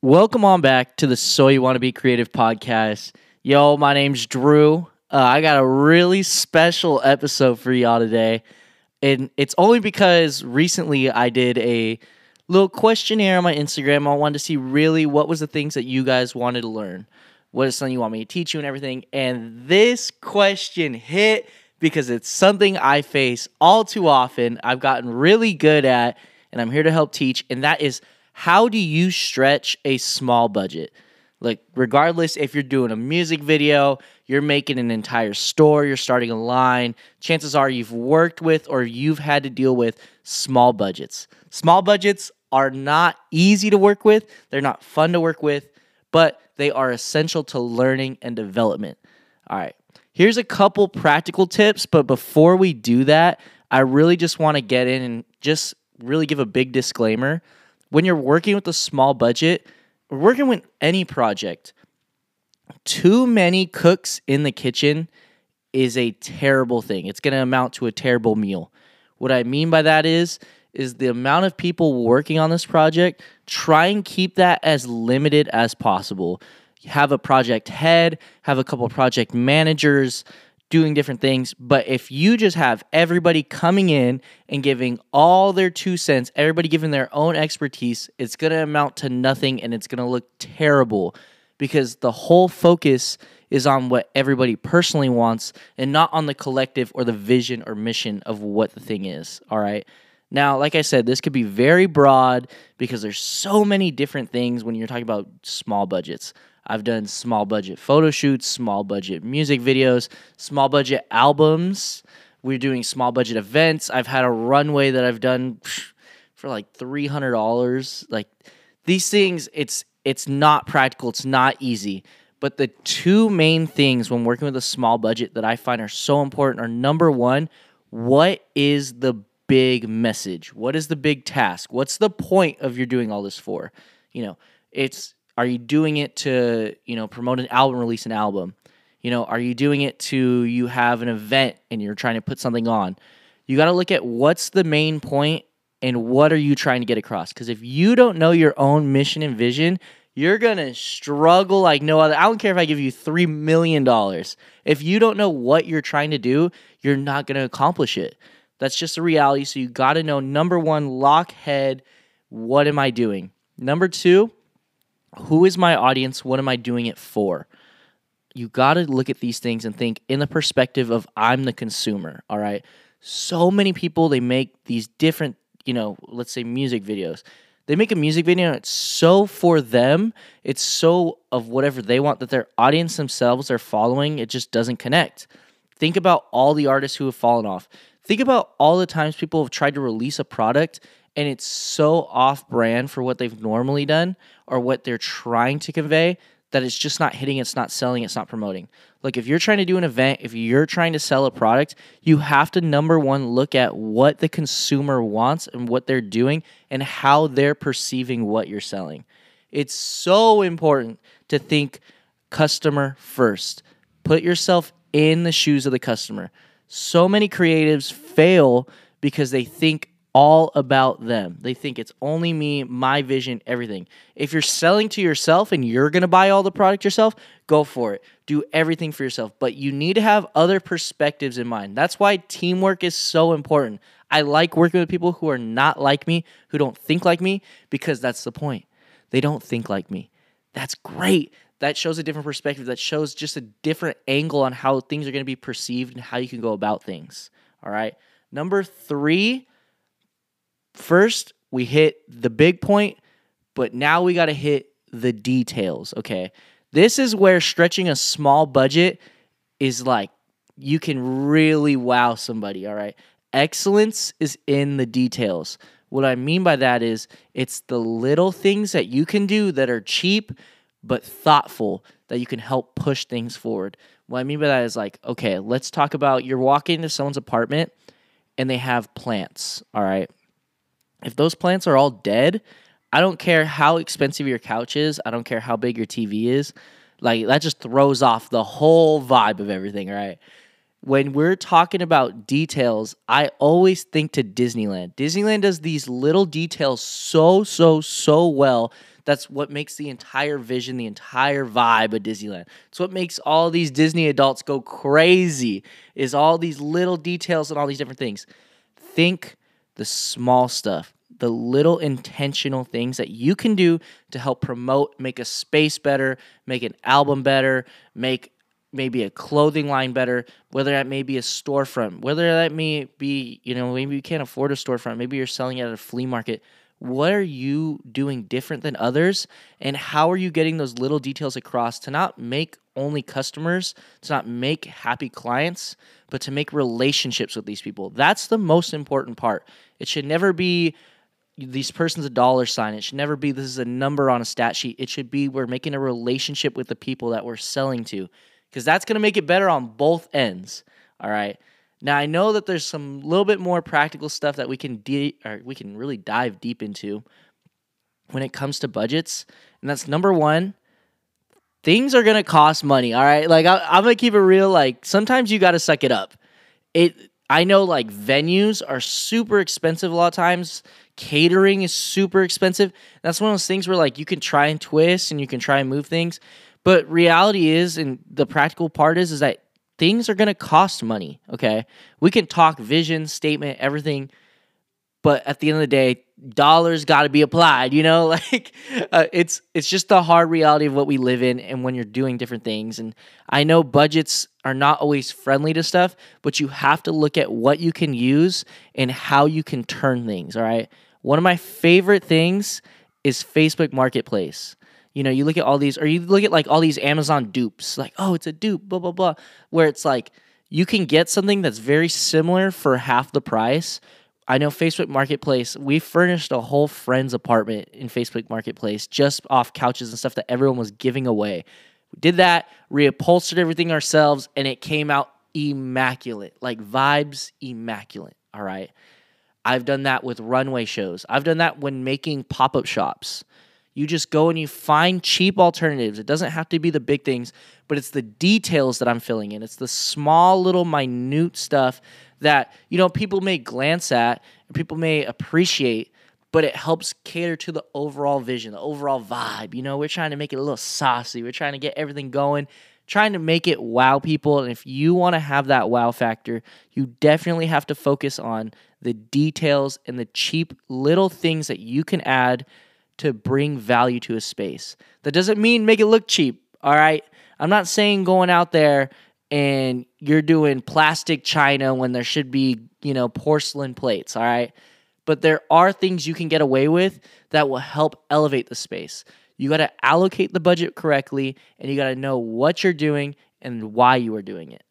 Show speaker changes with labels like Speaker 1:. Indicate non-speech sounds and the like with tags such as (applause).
Speaker 1: Welcome on back to the So You Want to Be Creative podcast. Yo, my name's Drew. Uh, I got a really special episode for y'all today. And it's only because recently I did a little questionnaire on my Instagram. I wanted to see really what was the things that you guys wanted to learn. What is something you want me to teach you and everything. And this question hit because it's something I face all too often. I've gotten really good at, and I'm here to help teach. And that is how do you stretch a small budget? Like, regardless if you're doing a music video, you're making an entire store, you're starting a line, chances are you've worked with or you've had to deal with small budgets. Small budgets are not easy to work with, they're not fun to work with, but they are essential to learning and development. All right, here's a couple practical tips, but before we do that, I really just want to get in and just really give a big disclaimer when you're working with a small budget, working with any project, too many cooks in the kitchen is a terrible thing. It's going to amount to a terrible meal. What I mean by that is is the amount of people working on this project, try and keep that as limited as possible. Have a project head, have a couple project managers, doing different things. But if you just have everybody coming in and giving all their two cents, everybody giving their own expertise, it's going to amount to nothing and it's going to look terrible because the whole focus is on what everybody personally wants and not on the collective or the vision or mission of what the thing is. All right. Now, like I said, this could be very broad because there's so many different things when you're talking about small budgets. I've done small budget photo shoots, small budget music videos, small budget albums. We're doing small budget events. I've had a runway that I've done for like $300. Like these things, it's it's not practical, it's not easy. But the two main things when working with a small budget that I find are so important are number 1, what is the big message? What is the big task? What's the point of you're doing all this for? You know, it's are you doing it to, you know, promote an album, release an album? You know, are you doing it to you have an event and you're trying to put something on? You got to look at what's the main point and what are you trying to get across? Because if you don't know your own mission and vision, you're to struggle like no other. I don't care if I give you $3 million. If you don't know what you're trying to do, you're not to accomplish it. That's just a reality. So you got to know number one, lock head, what am I doing? Number two, who is my audience? What am I doing it for? You got to look at these things and think in the perspective of I'm the consumer, all right? So many people they make these different, you know, let's say music videos. They make a music video and it's so for them, it's so of whatever they want that their audience themselves are following, it just doesn't connect. Think about all the artists who have fallen off. Think about all the times people have tried to release a product and it's so off brand for what they've normally done or what they're trying to convey that it's just not hitting, it's not selling, it's not promoting. Like if you're trying to do an event, if you're trying to sell a product, you have to number one look at what the consumer wants and what they're doing and how they're perceiving what you're selling. It's so important to think customer first. Put yourself in the shoes of the customer. So many creatives fail because they think all about them. They think it's only me, my vision, everything. If you're selling to yourself and you're going to buy all the product yourself, go for it. Do everything for yourself, but you need to have other perspectives in mind. That's why teamwork is so important. I like working with people who are not like me, who don't think like me, because that's the point. They don't think like me. That's great. That shows a different perspective. That shows just a different angle on how things are going to be perceived and how you can go about things. All right. Number three, first we hit the big point, but now we got to hit the details. Okay. This is where stretching a small budget is like you can really wow somebody. All right. Excellence is in the details. What I mean by that is it's the little things that you can do that are cheap but thoughtful that you can help push things forward. What I mean by that is like, okay, let's talk about you're walking into someone's apartment and they have plants. All right. If those plants are all dead, I don't care how expensive your couch is, I don't care how big your TV is. Like that just throws off the whole vibe of everything, right? When we're talking about details, I always think to Disneyland. Disneyland does these little details so, so, so well That's what makes the entire vision, the entire vibe of Disneyland. It's what makes all these Disney adults go crazy is all these little details and all these different things. Think the small stuff, the little intentional things that you can do to help promote, make a space better, make an album better, make maybe a clothing line better, whether that may be a storefront, whether that may be, you know, maybe you can't afford a storefront, maybe you're selling it at a flea market. What are you doing different than others? And how are you getting those little details across to not make only customers, to not make happy clients, but to make relationships with these people? That's the most important part. It should never be these person's a dollar sign. It should never be this is a number on a stat sheet. It should be we're making a relationship with the people that we're selling to because that's going to make it better on both ends. All right. Now I know that there's some little bit more practical stuff that we can de- or we can really dive deep into when it comes to budgets, and that's number one. Things are gonna cost money. All right, like I, I'm gonna keep it real. Like sometimes you got to suck it up. It. I know like venues are super expensive a lot of times. Catering is super expensive. That's one of those things where like you can try and twist and you can try and move things, but reality is, and the practical part is, is that things are going to cost money. Okay. We can talk vision, statement, everything. But at the end of the day, dollars got to be applied, you know, (laughs) like uh, it's it's just the hard reality of what we live in and when you're doing different things. And I know budgets are not always friendly to stuff, but you have to look at what you can use and how you can turn things. All right. One of my favorite things is Facebook Marketplace. You know, you look at all these, or you look at like all these Amazon dupes, like, oh, it's a dupe, blah, blah, blah, where it's like you can get something that's very similar for half the price. I know Facebook Marketplace, we furnished a whole friend's apartment in Facebook Marketplace just off couches and stuff that everyone was giving away. We did that, reupholstered everything ourselves, and it came out immaculate. Like vibes immaculate. All right. I've done that with runway shows. I've done that when making pop up shops. You just go and you find cheap alternatives. It doesn't have to be the big things, but it's the details that I'm filling in. It's the small little minute stuff that, you know, people may glance at and people may appreciate, but it helps cater to the overall vision, the overall vibe. You know, we're trying to make it a little saucy. We're trying to get everything going, trying to make it wow people. And if you want to have that wow factor, you definitely have to focus on the details and the cheap little things that you can add to bring value to a space. That doesn't mean make it look cheap, all right? I'm not saying going out there and you're doing plastic china when there should be, you know, porcelain plates, all right? But there are things you can get away with that will help elevate the space. You got to allocate the budget correctly and you got to know what you're doing and why you are doing it.